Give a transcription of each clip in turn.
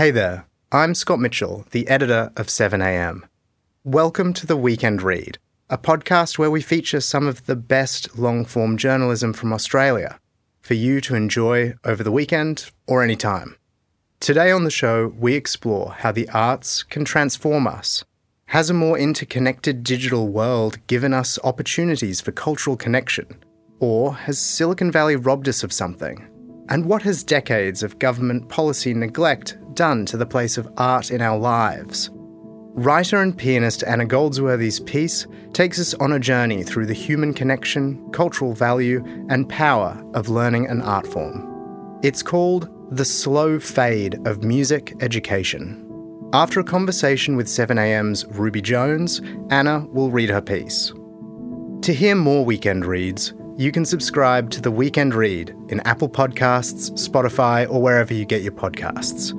Hey there, I'm Scott Mitchell, the editor of 7am. Welcome to the Weekend Read, a podcast where we feature some of the best long form journalism from Australia for you to enjoy over the weekend or any time. Today on the show, we explore how the arts can transform us. Has a more interconnected digital world given us opportunities for cultural connection? Or has Silicon Valley robbed us of something? And what has decades of government policy neglect done to the place of art in our lives? Writer and pianist Anna Goldsworthy's piece takes us on a journey through the human connection, cultural value, and power of learning an art form. It's called The Slow Fade of Music Education. After a conversation with 7am's Ruby Jones, Anna will read her piece. To hear more weekend reads, you can subscribe to The Weekend Read in Apple Podcasts, Spotify, or wherever you get your podcasts.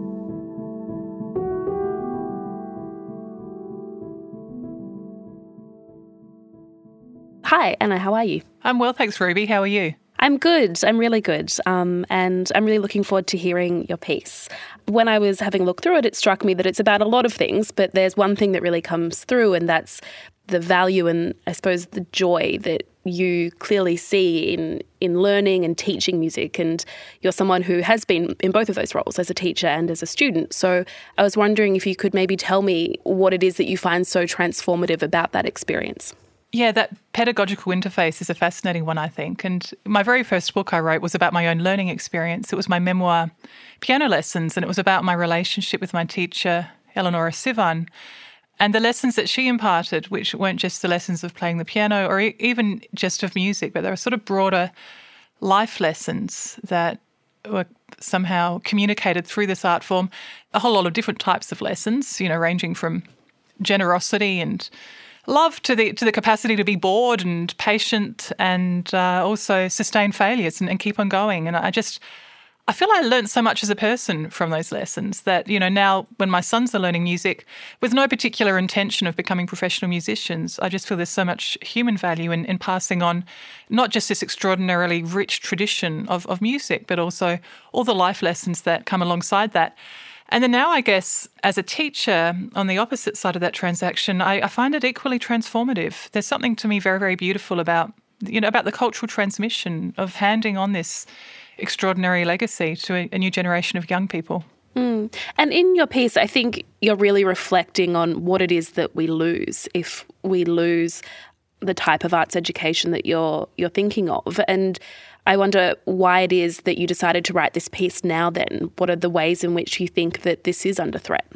Hi, Anna, how are you? I'm well, thanks, Ruby. How are you? I'm good. I'm really good. Um, and I'm really looking forward to hearing your piece. When I was having a look through it, it struck me that it's about a lot of things, but there's one thing that really comes through, and that's the value and I suppose the joy that you clearly see in in learning and teaching music and you're someone who has been in both of those roles as a teacher and as a student so i was wondering if you could maybe tell me what it is that you find so transformative about that experience yeah, that pedagogical interface is a fascinating one, I think. And my very first book I wrote was about my own learning experience. It was my memoir, Piano Lessons, and it was about my relationship with my teacher, Eleonora Sivan, and the lessons that she imparted, which weren't just the lessons of playing the piano or e- even just of music, but there were sort of broader life lessons that were somehow communicated through this art form. A whole lot of different types of lessons, you know, ranging from generosity and love to the to the capacity to be bored and patient and uh, also sustain failures and, and keep on going. And I just I feel I learned so much as a person from those lessons that, you know, now when my sons are learning music with no particular intention of becoming professional musicians, I just feel there's so much human value in, in passing on not just this extraordinarily rich tradition of, of music, but also all the life lessons that come alongside that. And then now, I guess, as a teacher on the opposite side of that transaction, I, I, find it equally transformative. There's something to me very, very beautiful about, you know, about the cultural transmission of handing on this extraordinary legacy to a, a new generation of young people. Mm. And in your piece, I think you're really reflecting on what it is that we lose if we lose the type of arts education that you're you're thinking of. And I wonder why it is that you decided to write this piece now, then. What are the ways in which you think that this is under threat?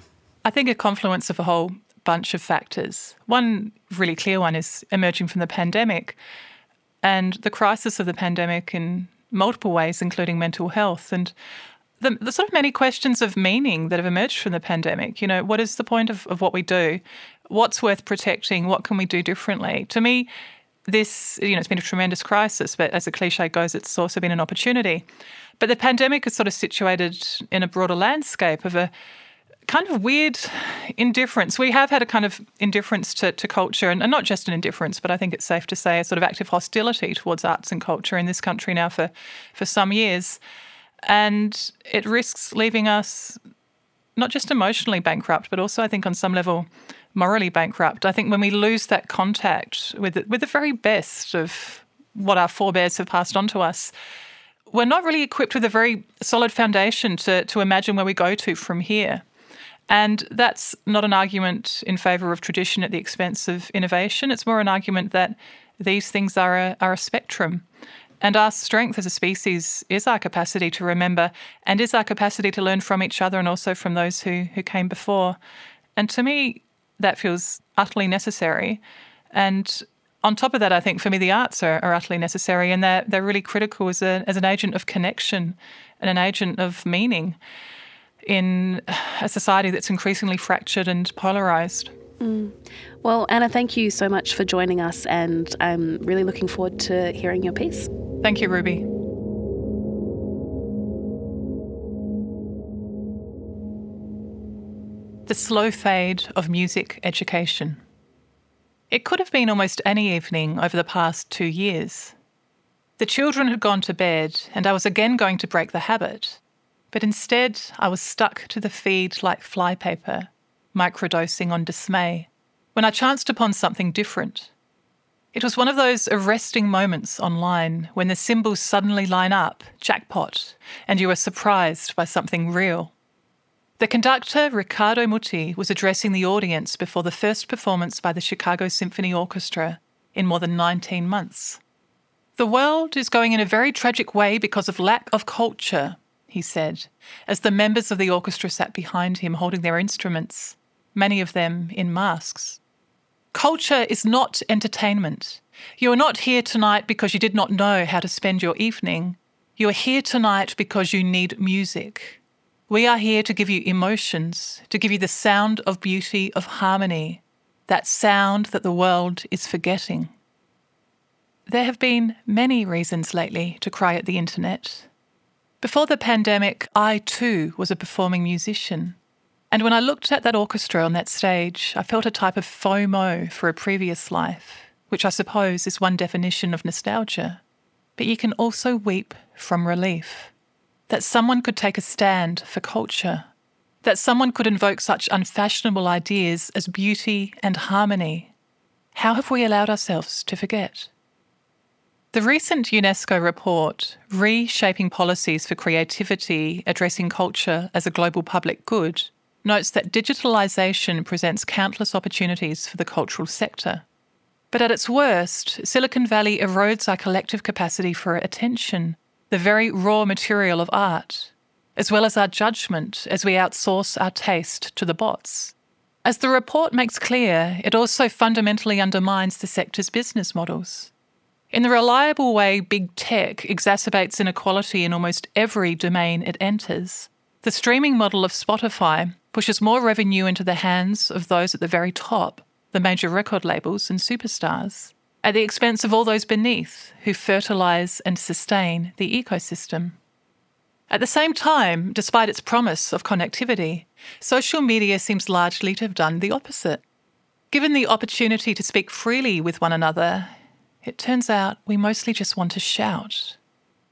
I think a confluence of a whole bunch of factors. One really clear one is emerging from the pandemic and the crisis of the pandemic in multiple ways, including mental health. And the, the, sort of many questions of meaning that have emerged from the pandemic. You know, what is the point of, of what we do? What's worth protecting? What can we do differently? To me, this, you know, it's been a tremendous crisis, but as the cliche goes, it's also been an opportunity. But the pandemic is sort of situated in a broader landscape of a kind of weird indifference. We have had a kind of indifference to, to culture, and, and, not just an indifference, but I think it's safe to say a sort of active hostility towards arts and culture in this country now for, for some years. And it risks leaving us not just emotionally bankrupt, but also, I think, on some level, morally bankrupt. I think when we lose that contact with the, with the very best of what our forebears have passed on to us, we're not really equipped with a very solid foundation to, to imagine where we go to from here. And that's not an argument in favour of tradition at the expense of innovation. It's more an argument that these things are a, are a spectrum. And our strength as a species is our capacity to remember and is our capacity to learn from each other and also from those who, who came before. And to me, that feels utterly necessary. And on top of that, I think for me, the arts are, are utterly necessary and they're, they're really critical as, a, as an agent of connection and an agent of meaning in a society that's increasingly fractured and polarized. Mm. Well, Anna, thank you so much for joining us, and I'm really looking forward to hearing your piece. Thank you, Ruby. The slow fade of music education. It could have been almost any evening over the past two years. The children had gone to bed, and I was again going to break the habit. But instead I was stuck to the feed like flypaper, microdosing on dismay, when I chanced upon something different. It was one of those arresting moments online when the symbols suddenly line up, jackpot, and you are surprised by something real. The conductor, Riccardo Muti, was addressing the audience before the first performance by the Chicago Symphony Orchestra in more than 19 months. The world is going in a very tragic way because of lack of culture, he said, as the members of the orchestra sat behind him holding their instruments, many of them in masks. Culture is not entertainment. You are not here tonight because you did not know how to spend your evening. You are here tonight because you need music. We are here to give you emotions, to give you the sound of beauty, of harmony, that sound that the world is forgetting. There have been many reasons lately to cry at the internet. Before the pandemic, I too was a performing musician. And when I looked at that orchestra on that stage, I felt a type of FOMO for a previous life, which I suppose is one definition of nostalgia. But you can also weep from relief that someone could take a stand for culture, that someone could invoke such unfashionable ideas as beauty and harmony. How have we allowed ourselves to forget? The recent UNESCO report, Reshaping Policies for Creativity Addressing Culture as a Global Public Good, notes that digitalisation presents countless opportunities for the cultural sector. But at its worst, Silicon Valley erodes our collective capacity for attention the very raw material of art, as well as our judgment as we outsource our taste to the bots. As the report makes clear, it also fundamentally undermines the sector's business models. In the reliable way big tech exacerbates inequality in almost every domain it enters, the streaming model of Spotify pushes more revenue into the hands of those at the very top, the major record labels and superstars at the expense of all those beneath who fertilise and sustain the ecosystem. At the same time, despite its promise of connectivity, social media seems largely to have done the opposite. Given the opportunity to speak freely with one another, it turns out we mostly just want to shout.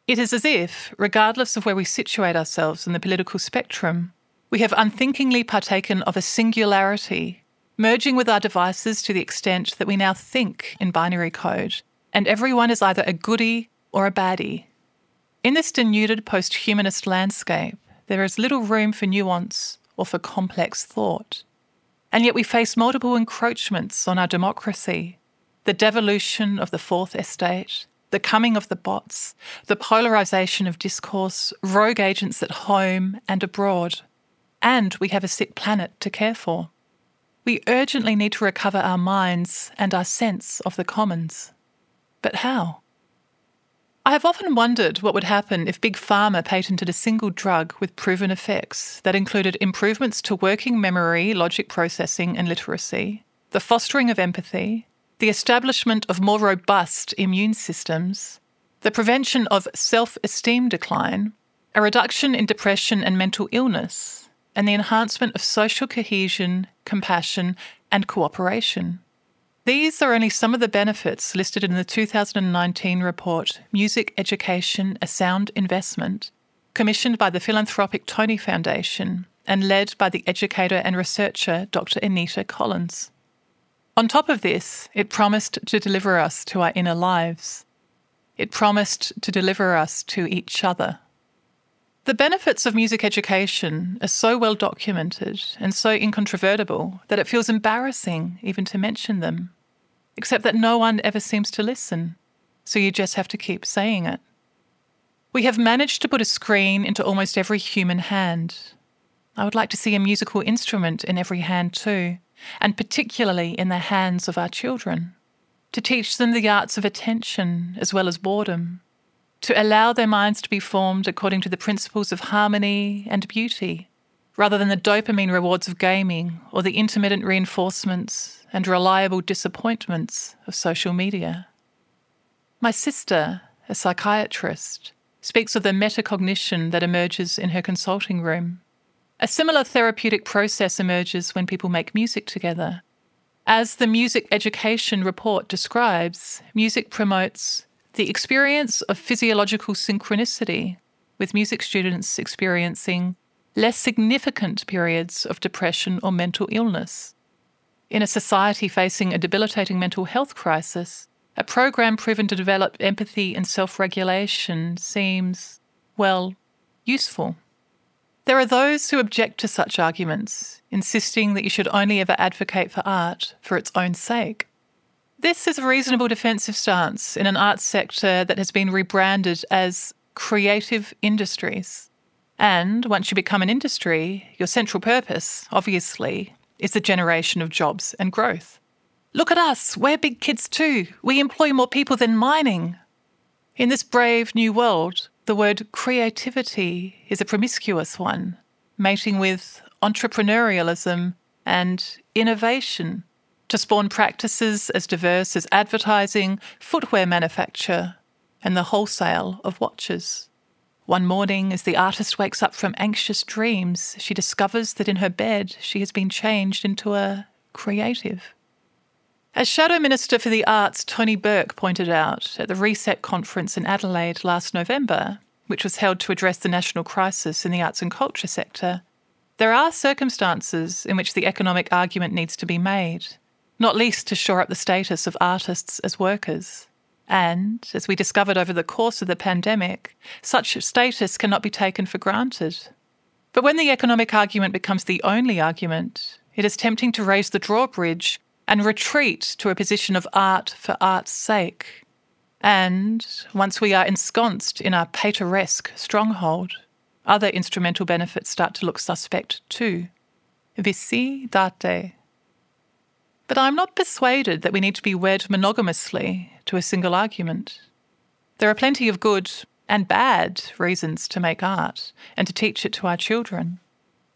It is as if, regardless of where we situate ourselves in the political spectrum, we have unthinkingly partaken of a singularity merging with our devices to the extent that we now think in binary code, and everyone is either a goody or a baddie. In this denuded post humanist landscape, there is little room for nuance or for complex thought. And yet we face multiple encroachments on our democracy the devolution of the fourth estate, the coming of the bots, the polarisation of discourse, rogue agents at home and abroad. And we have a sick planet to care for. We urgently need to recover our minds and our sense of the commons. But how? I have often wondered what would happen if Big Pharma patented a single drug with proven effects that included improvements to working memory, logic processing, and literacy, the fostering of empathy, the establishment of more robust immune systems, the prevention of self esteem decline, a reduction in depression and mental illness, and the enhancement of social cohesion, compassion, and cooperation. These are only some of the benefits listed in the 2019 report Music Education A Sound Investment, commissioned by the philanthropic Tony Foundation and led by the educator and researcher Dr. Anita Collins. On top of this, it promised to deliver us to our inner lives. It promised to deliver us to each other. The benefits of music education are so well documented and so incontrovertible that it feels embarrassing even to mention them, except that no one ever seems to listen, so you just have to keep saying it. We have managed to put a screen into almost every human hand. I would like to see a musical instrument in every hand too, and particularly in the hands of our children, to teach them the arts of attention as well as boredom to allow their minds to be formed according to the principles of harmony and beauty, rather than the dopamine rewards of gaming or the intermittent reinforcements and reliable disappointments of social media. My sister, a psychiatrist, speaks of the metacognition that emerges in her consulting room. A similar therapeutic process emerges when people make music together. As the Music Education Report describes, music promotes the experience of physiological synchronicity, with music students experiencing less significant periods of depression or mental illness. In a society facing a debilitating mental health crisis, a program proven to develop empathy and self regulation seems, well, useful. There are those who object to such arguments, insisting that you should only ever advocate for art for its own sake. This is a reasonable defensive stance in an arts sector that has been rebranded as creative industries. And once you become an industry, your central purpose, obviously, is the generation of jobs and growth. Look at us, we're big kids too. We employ more people than mining. In this brave new world, the word creativity is a promiscuous one, mating with entrepreneurialism and innovation to spawn practices as diverse as advertising, footwear manufacture, and the wholesale of watches. One morning, as the artist wakes up from anxious dreams, she discovers that in her bed she has been changed into a creative. As Shadow Minister for the Arts Tony Burke pointed out at the Reset conference in Adelaide last November, which was held to address the national crisis in the arts and culture sector, there are circumstances in which the economic argument needs to be made not least to shore up the status of artists as workers. And, as we discovered over the course of the pandemic, such status cannot be taken for granted. But when the economic argument becomes the only argument, it is tempting to raise the drawbridge and retreat to a position of art for art's sake. And once we are ensconced in our pateresque stronghold, other instrumental benefits start to look suspect too. Vici date. But I'm not persuaded that we need to be wed monogamously to a single argument. There are plenty of good and bad reasons to make art and to teach it to our children.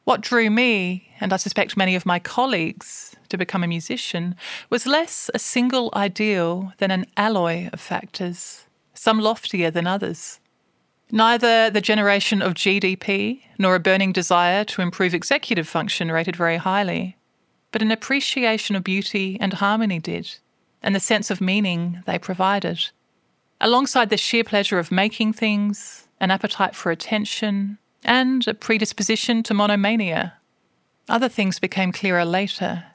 What drew me, and I suspect many of my colleagues, to become a musician was less a single ideal than an alloy of factors, some loftier than others. Neither the generation of GDP nor a burning desire to improve executive function rated very highly but an appreciation of beauty and harmony did, and the sense of meaning they provided. Alongside the sheer pleasure of making things, an appetite for attention, and a predisposition to monomania. Other things became clearer later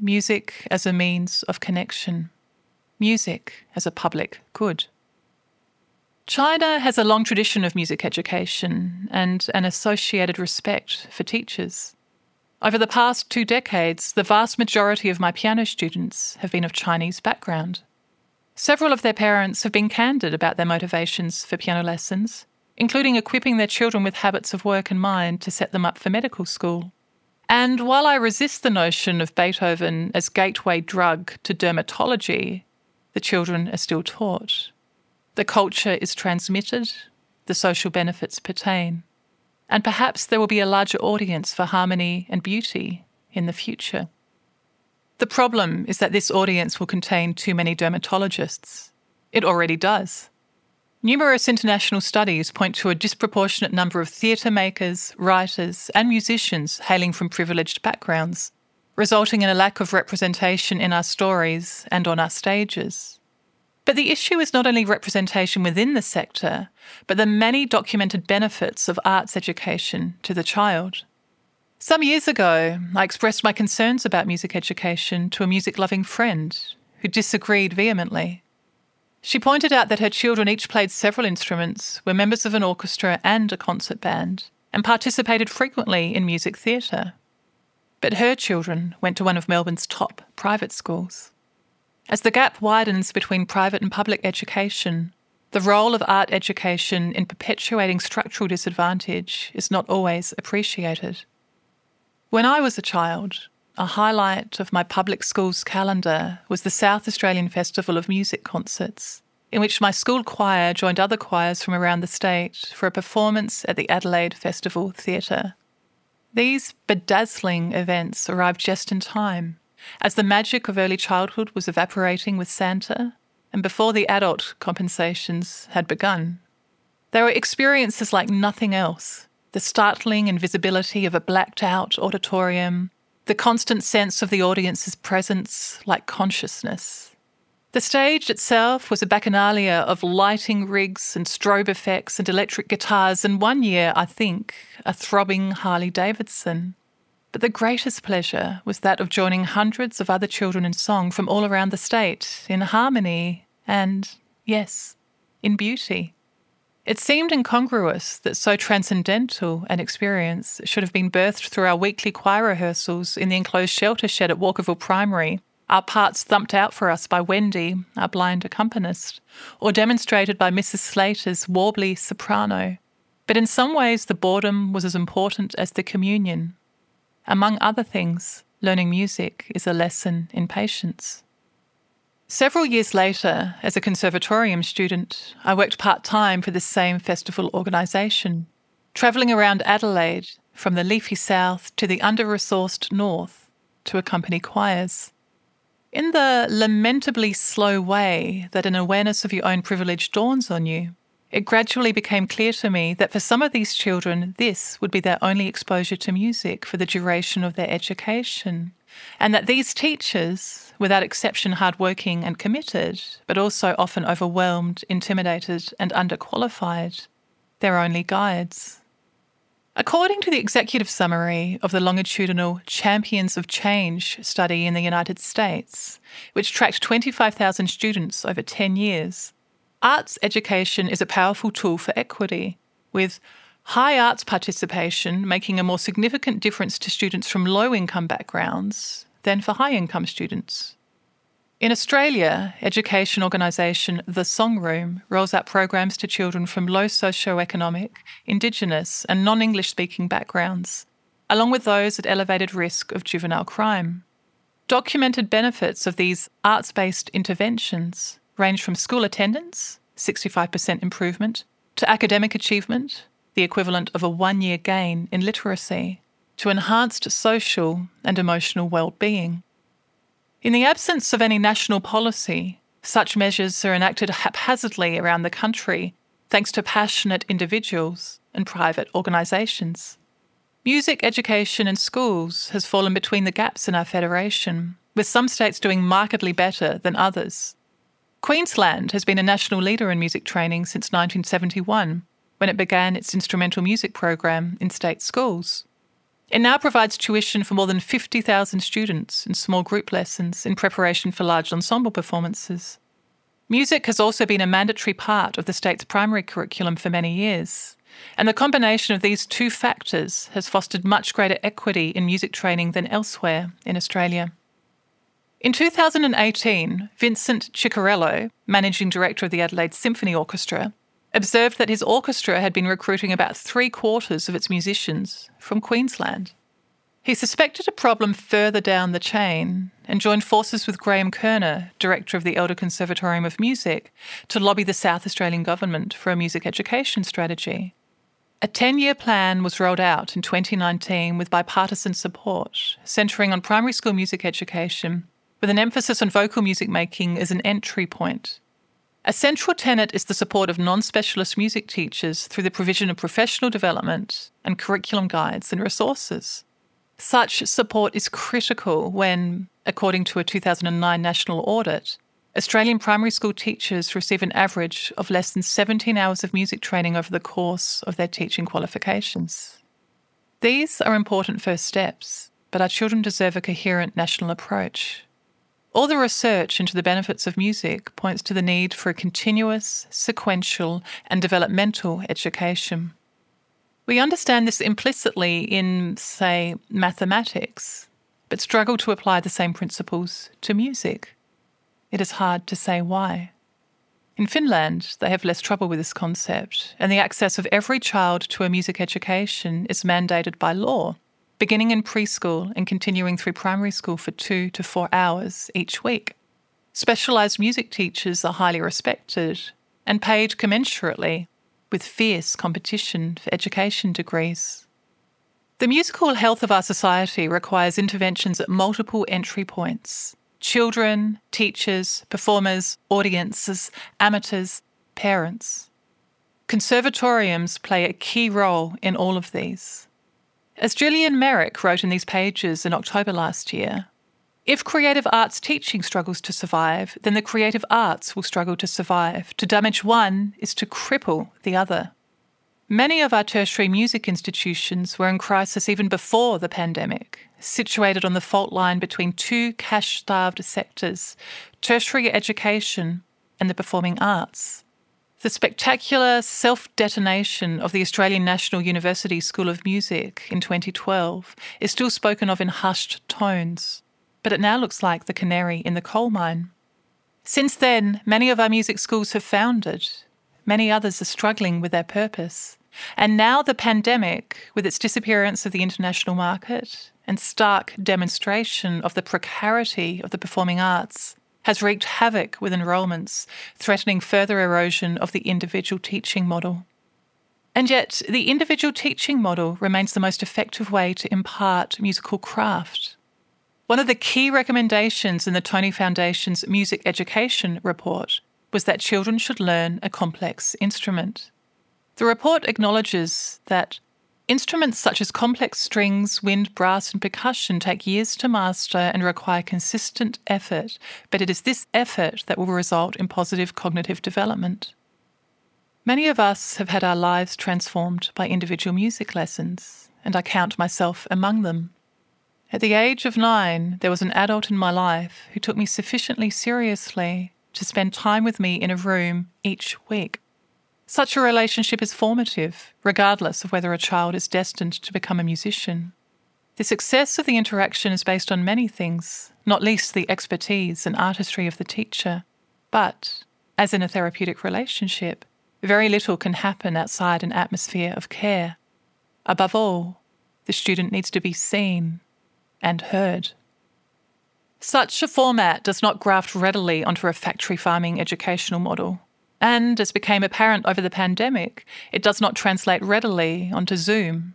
music as a means of connection, music as a public good. China has a long tradition of music education and an associated respect for teachers. Over the past two decades, the vast majority of my piano students have been of Chinese background. Several of their parents have been candid about their motivations for piano lessons, including equipping their children with habits of work and mind to set them up for medical school. And while I resist the notion of Beethoven as gateway drug to dermatology, the children are still taught. The culture is transmitted, the social benefits pertain and perhaps there will be a larger audience for harmony and beauty in the future. The problem is that this audience will contain too many dermatologists. It already does. Numerous international studies point to a disproportionate number of theatre makers, writers, and musicians hailing from privileged backgrounds, resulting in a lack of representation in our stories and on our stages. But the issue is not only representation within the sector, but the many documented benefits of arts education to the child. Some years ago, I expressed my concerns about music education to a music loving friend who disagreed vehemently. She pointed out that her children each played several instruments, were members of an orchestra and a concert band, and participated frequently in music theatre. But her children went to one of Melbourne's top private schools. As the gap widens between private and public education, the role of art education in perpetuating structural disadvantage is not always appreciated. When I was a child, a highlight of my public school's calendar was the South Australian Festival of Music concerts, in which my school choir joined other choirs from around the state for a performance at the Adelaide Festival Theatre. These bedazzling events arrived just in time as the magic of early childhood was evaporating with Santa, and before the adult compensations had begun. There were experiences like nothing else the startling invisibility of a blacked out auditorium, the constant sense of the audience's presence like consciousness, The stage itself was a bacchanalia of lighting rigs and strobe effects and electric guitars, and one year, I think, a throbbing Harley Davidson. But the greatest pleasure was that of joining hundreds of other children in song from all around the state, in harmony and, yes, in beauty. It seemed incongruous that so transcendental an experience should have been birthed through our weekly choir rehearsals in the enclosed shelter shed at Walkerville Primary, our parts thumped out for us by Wendy, our blind accompanist, or demonstrated by Mrs. Slater's warbly soprano. But in some ways, the boredom was as important as the communion. Among other things, learning music is a lesson in patience. Several years later, as a conservatorium student, I worked part time for this same festival organisation, travelling around Adelaide from the leafy south to the under resourced north to accompany choirs. In the lamentably slow way that an awareness of your own privilege dawns on you, it gradually became clear to me that for some of these children, this would be their only exposure to music for the duration of their education and that these teachers, without exception hardworking and committed, but also often overwhelmed, intimidated, and underqualified, they're only guides. According to the executive summary of the longitudinal Champions of Change study in the United States, which tracked 25,000 students over 10 years, arts education is a powerful tool for equity, with High arts participation making a more significant difference to students from low income backgrounds than for high income students. In Australia, education organisation The Song Room rolls out programs to children from low socio-economic, Indigenous, and non English speaking backgrounds, along with those at elevated risk of juvenile crime. Documented benefits of these arts based interventions range from school attendance, 65% improvement, to academic achievement, the equivalent of a one year gain in literacy, to enhanced social and emotional well-being. In the absence of any national policy, such measures are enacted haphazardly around the country thanks to passionate individuals and private organisations. Music education in schools has fallen between the gaps in our federation, with some states doing markedly better than others. Queensland has been a national leader in music training since 1971, when it began its instrumental music program in state schools. It now provides tuition for more than 50,000 students in small group lessons in preparation for large ensemble performances. Music has also been a mandatory part of the state's primary curriculum for many years, and the combination of these two factors has fostered much greater equity in music training than elsewhere in Australia. In 2018, Vincent Ciccarello, managing director of the Adelaide Symphony Orchestra, observed that his orchestra had been recruiting about three quarters of its musicians from Queensland. He suspected a problem further down the chain and joined forces with Graeme Koehne, director of the Elder Conservatorium of Music, to lobby the South Australian Government for a music education strategy. A 10 year plan was rolled out in 2019 with bipartisan support, centering on primary school music education, with an emphasis on vocal music making as an entry point. A central tenet is the support of non specialist music teachers through the provision of professional development and curriculum guides and resources. Such support is critical when, according to a 2009 national audit, Australian primary school teachers receive an average of less than 17 hours of music training over the course of their teaching qualifications. These are important first steps, but our children deserve a coherent national approach. All the research into the benefits of music points to the need for a continuous, sequential, and developmental education. We understand this implicitly in, say, mathematics, but struggle to apply the same principles to music. It is hard to say why. In Finland, they have less trouble with this concept, and the access of every child to a music education is mandated by law beginning in preschool and continuing through primary school for two to four hours each week. Specialised music teachers are highly respected and paid commensurately, with fierce competition for education degrees. The musical health of our society requires interventions at multiple entry points children, teachers, performers, audiences, amateurs, parents. Conservatoriums play a key role in all of these. As Gillian Merrick wrote in these pages in October last year, If creative arts teaching struggles to survive, then the creative arts will struggle to survive. To damage one is to cripple the other. Many of our tertiary music institutions were in crisis even before the pandemic, situated on the fault line between two cash starved sectors tertiary education and the performing arts. The spectacular self detonation of the Australian National University School of Music in 2012 is still spoken of in hushed tones, but it now looks like the canary in the coal mine. Since then, many of our music schools have foundered. Many others are struggling with their purpose. And now the pandemic, with its disappearance of the international market and stark demonstration of the precarity of the performing arts, has wreaked havoc with enrolments, threatening further erosion of the individual teaching model. And yet, the individual teaching model remains the most effective way to impart musical craft. One of the key recommendations in the Tony Foundation's Music Education Report was that children should learn a complex instrument. The report acknowledges that Instruments such as complex strings, wind, brass, and percussion take years to master and require consistent effort, but it is this effort that will result in positive cognitive development. Many of us have had our lives transformed by individual music lessons, and I count myself among them. At the age of nine, there was an adult in my life who took me sufficiently seriously to spend time with me in a room each week. Such a relationship is formative, regardless of whether a child is destined to become a musician. The success of the interaction is based on many things, not least the expertise and artistry of the teacher. But, as in a therapeutic relationship, very little can happen outside an atmosphere of care. Above all, the student needs to be seen and heard. Such a format does not graft readily onto a factory farming educational model. And as became apparent over the pandemic, it does not translate readily onto Zoom.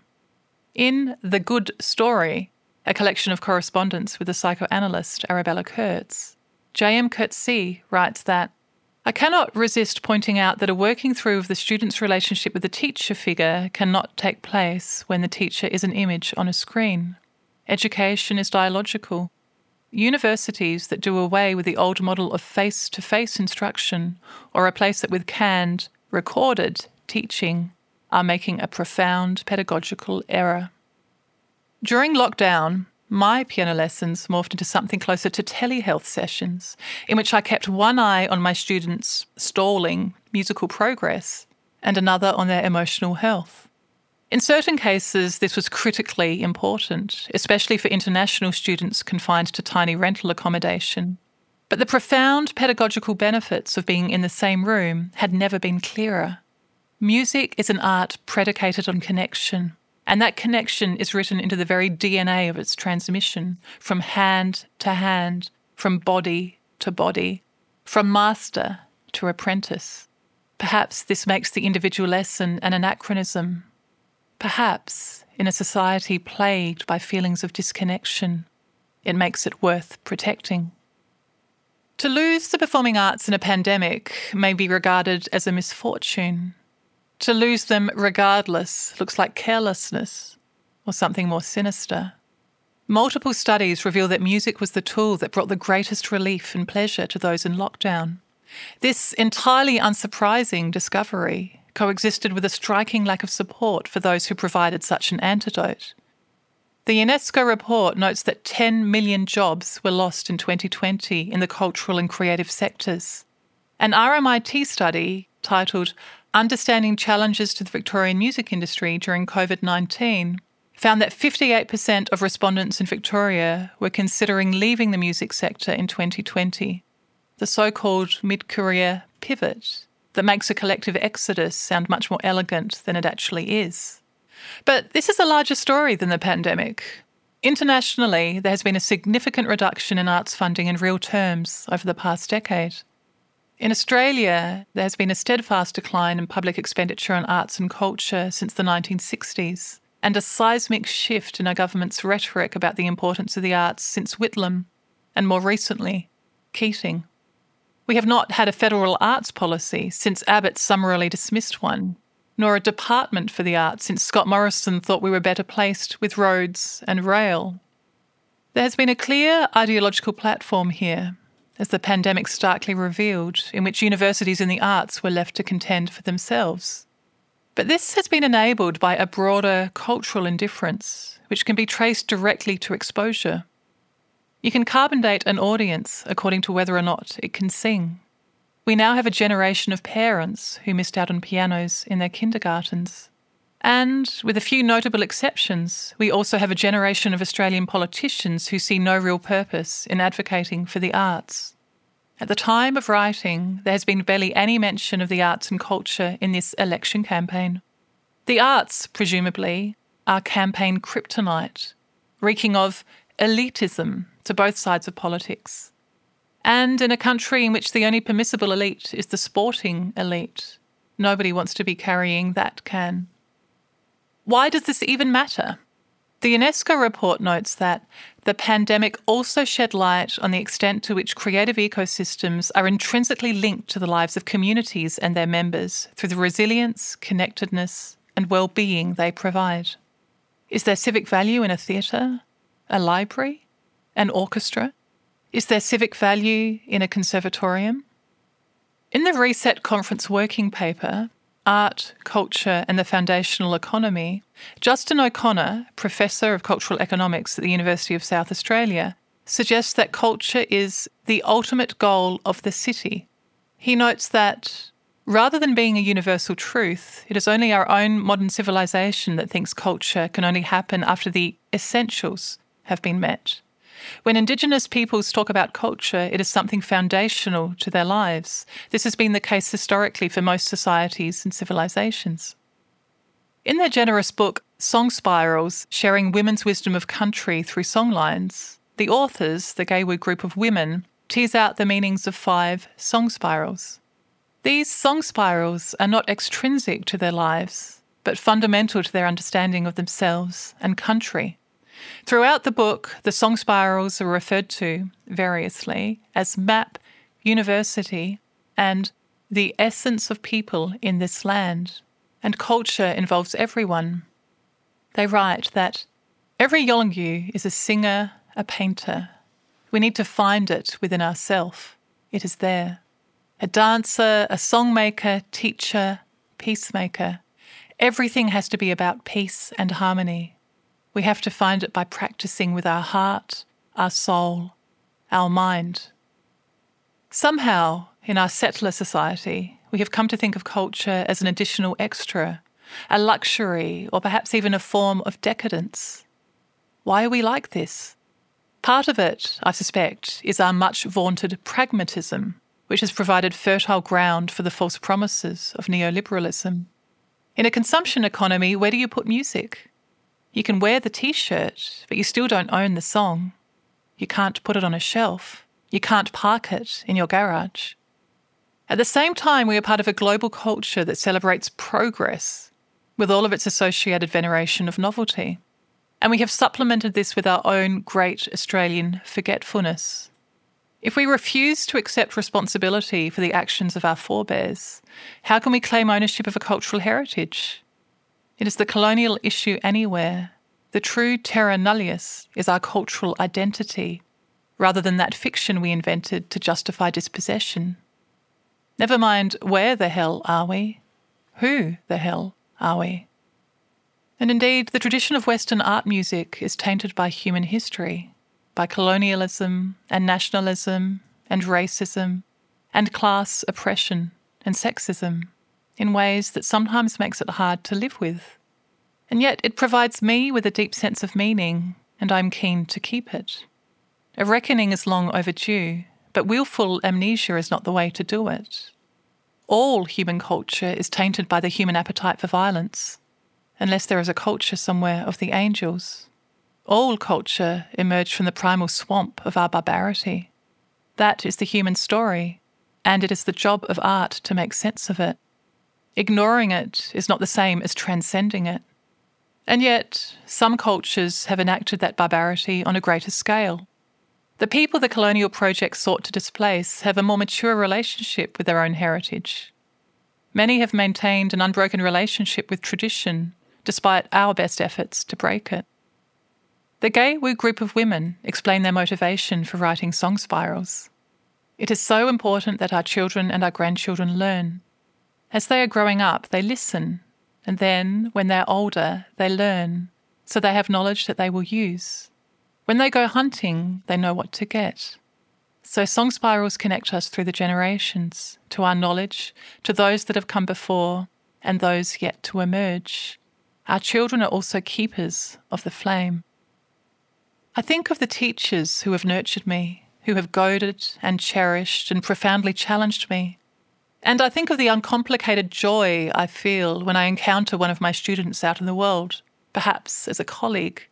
In The Good Story, a collection of correspondence with the psychoanalyst Arabella Kurtz, J.M. Coetzee writes that I cannot resist pointing out that a working through of the student's relationship with the teacher figure cannot take place when the teacher is an image on a screen. Education is dialogical, Universities that do away with the old model of face to face instruction or replace it with canned, recorded teaching are making a profound pedagogical error. During lockdown, my piano lessons morphed into something closer to telehealth sessions, in which I kept one eye on my students' stalling musical progress and another on their emotional health. In certain cases, this was critically important, especially for international students confined to tiny rental accommodation. But the profound pedagogical benefits of being in the same room had never been clearer. Music is an art predicated on connection, and that connection is written into the very DNA of its transmission, from hand to hand, from body to body, from master to apprentice. Perhaps this makes the individual lesson an anachronism, Perhaps, in a society plagued by feelings of disconnection, it makes it worth protecting. To lose the performing arts in a pandemic may be regarded as a misfortune. To lose them regardless looks like carelessness or something more sinister. Multiple studies reveal that music was the tool that brought the greatest relief and pleasure to those in lockdown. This entirely unsurprising discovery coexisted with a striking lack of support for those who provided such an antidote. The UNESCO report notes that 10 million jobs were lost in 2020 in the cultural and creative sectors. An RMIT study titled Understanding Challenges to the Victorian Music Industry During COVID 19 found that 58% of respondents in Victoria were considering leaving the music sector in 2020, the so called mid career pivot that makes a collective exodus sound much more elegant than it actually is. But this is a larger story than the pandemic. Internationally, there has been a significant reduction in arts funding in real terms over the past decade. In Australia, there has been a steadfast decline in public expenditure on arts and culture since the 1960s, and a seismic shift in our government's rhetoric about the importance of the arts since Whitlam, and more recently, Keating. We have not had a federal arts policy since Abbott summarily dismissed one, nor a department for the arts since Scott Morrison thought we were better placed with roads and rail. There has been a clear ideological platform here, as the pandemic starkly revealed, in which universities in the arts were left to contend for themselves. But this has been enabled by a broader cultural indifference, which can be traced directly to exposure. You can carbon date an audience according to whether or not it can sing. We now have a generation of parents who missed out on pianos in their kindergartens. And, with a few notable exceptions, we also have a generation of Australian politicians who see no real purpose in advocating for the arts. At the time of writing, there has been barely any mention of the arts and culture in this election campaign. The arts, presumably, are campaign kryptonite, reeking of elitism to both sides of politics. And in a country in which the only permissible elite is the sporting elite, nobody wants to be carrying that can. Why does this even matter? The UNESCO report notes that the pandemic also shed light on the extent to which creative ecosystems are intrinsically linked to the lives of communities and their members through the resilience, connectedness, and well being they provide. Is there civic value in a theatre, a library, an orchestra? Is there civic value in a conservatorium? In the Reset Conference working paper, art, culture, and the foundational economy, Justin O'Connor, Professor of Cultural Economics at the University of South Australia, suggests that culture is the ultimate goal of the city. He notes that rather than being a universal truth, it is only our own modern civilization that thinks culture can only happen after the essentials have been met. When Indigenous peoples talk about culture, it is something foundational to their lives. This has been the case historically for most societies and civilizations. In their generous book, Song Spirals Sharing Women's Wisdom of Country Through Songlines, the authors, the Gay'wu group of women, tease out the meanings of five song spirals. These song spirals are not extrinsic to their lives, but fundamental to their understanding of themselves and country. Throughout the book, the song spirals are referred to variously as map, university, and the essence of people in this land. And culture involves everyone. They write that every Yolngu is a singer, a painter. We need to find it within ourself. It is there. A dancer, a songmaker, teacher, peacemaker. Everything has to be about peace and harmony. We have to find it by practicing with our heart, our soul, our mind. Somehow, in our settler society, we have come to think of culture as an additional extra, a luxury, or perhaps even a form of decadence. Why are we like this? Part of it, I suspect, is our much vaunted pragmatism, which has provided fertile ground for the false promises of neoliberalism. In a consumption economy, where do you put music? You can wear the t shirt, but you still don't own the song. You can't put it on a shelf. You can't park it in your garage. At the same time, we are part of a global culture that celebrates progress with all of its associated veneration of novelty. And we have supplemented this with our own great Australian forgetfulness. If we refuse to accept responsibility for the actions of our forebears, how can we claim ownership of a cultural heritage? It is the colonial issue anywhere. The true terra nullius is our cultural identity, rather than that fiction we invented to justify dispossession. Never mind where the hell are we? Who the hell are we? And indeed, the tradition of Western art music is tainted by human history, by colonialism and nationalism and racism and class oppression and sexism in ways that sometimes makes it hard to live with. And yet it provides me with a deep sense of meaning, and I'm keen to keep it. A reckoning is long overdue, but willful amnesia is not the way to do it. All human culture is tainted by the human appetite for violence, unless there is a culture somewhere of the angels. All culture emerged from the primal swamp of our barbarity. That is the human story, and it is the job of art to make sense of it. Ignoring it is not the same as transcending it. And yet, some cultures have enacted that barbarity on a greater scale. The people the colonial project sought to displace have a more mature relationship with their own heritage. Many have maintained an unbroken relationship with tradition, despite our best efforts to break it. The Gay'wu group of women explain their motivation for writing song spirals. It is so important that our children and our grandchildren learn. As they are growing up, they listen, and then, when they're older, they learn, so they have knowledge that they will use. When they go hunting, they know what to get. So, song spirals connect us through the generations to our knowledge, to those that have come before, and those yet to emerge. Our children are also keepers of the flame. I think of the teachers who have nurtured me, who have goaded and cherished and profoundly challenged me. And I think of the uncomplicated joy I feel when I encounter one of my students out in the world, perhaps as a colleague.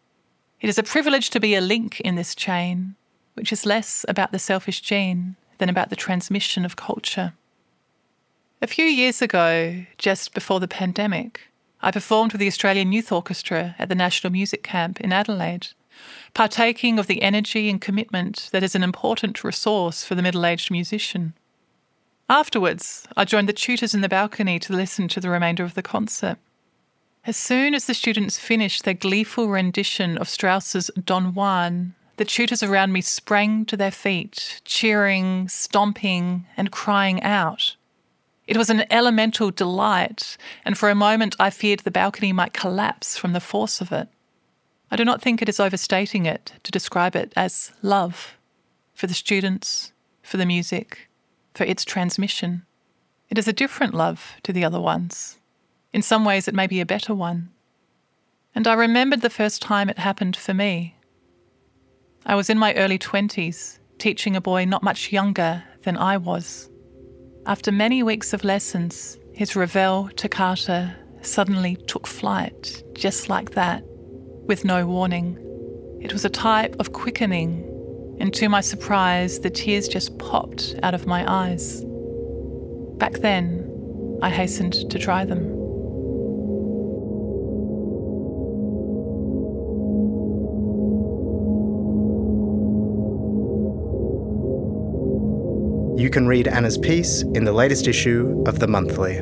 It is a privilege to be a link in this chain, which is less about the selfish gene than about the transmission of culture. A few years ago, just before the pandemic, I performed with the Australian Youth Orchestra at the National Music Camp in Adelaide partaking of the energy and commitment that is an important resource for the middle aged musician. Afterwards, I joined the tutors in the balcony to listen to the remainder of the concert. As soon as the students finished their gleeful rendition of Strauss's Don Juan, the tutors around me sprang to their feet, cheering, stomping, and crying out. It was an elemental delight, and for a moment I feared the balcony might collapse from the force of it. I do not think it is overstating it to describe it as love for the students, for the music, for its transmission. It is a different love to the other ones. In some ways, it may be a better one. And I remembered the first time it happened for me. I was in my early 20s, teaching a boy not much younger than I was. After many weeks of lessons, his Ravel toccata suddenly took flight, just like that with no warning. It was a type of quickening, and to my surprise, the tears just popped out of my eyes. Back then, I hastened to try them. You can read Anna's piece in the latest issue of The Monthly.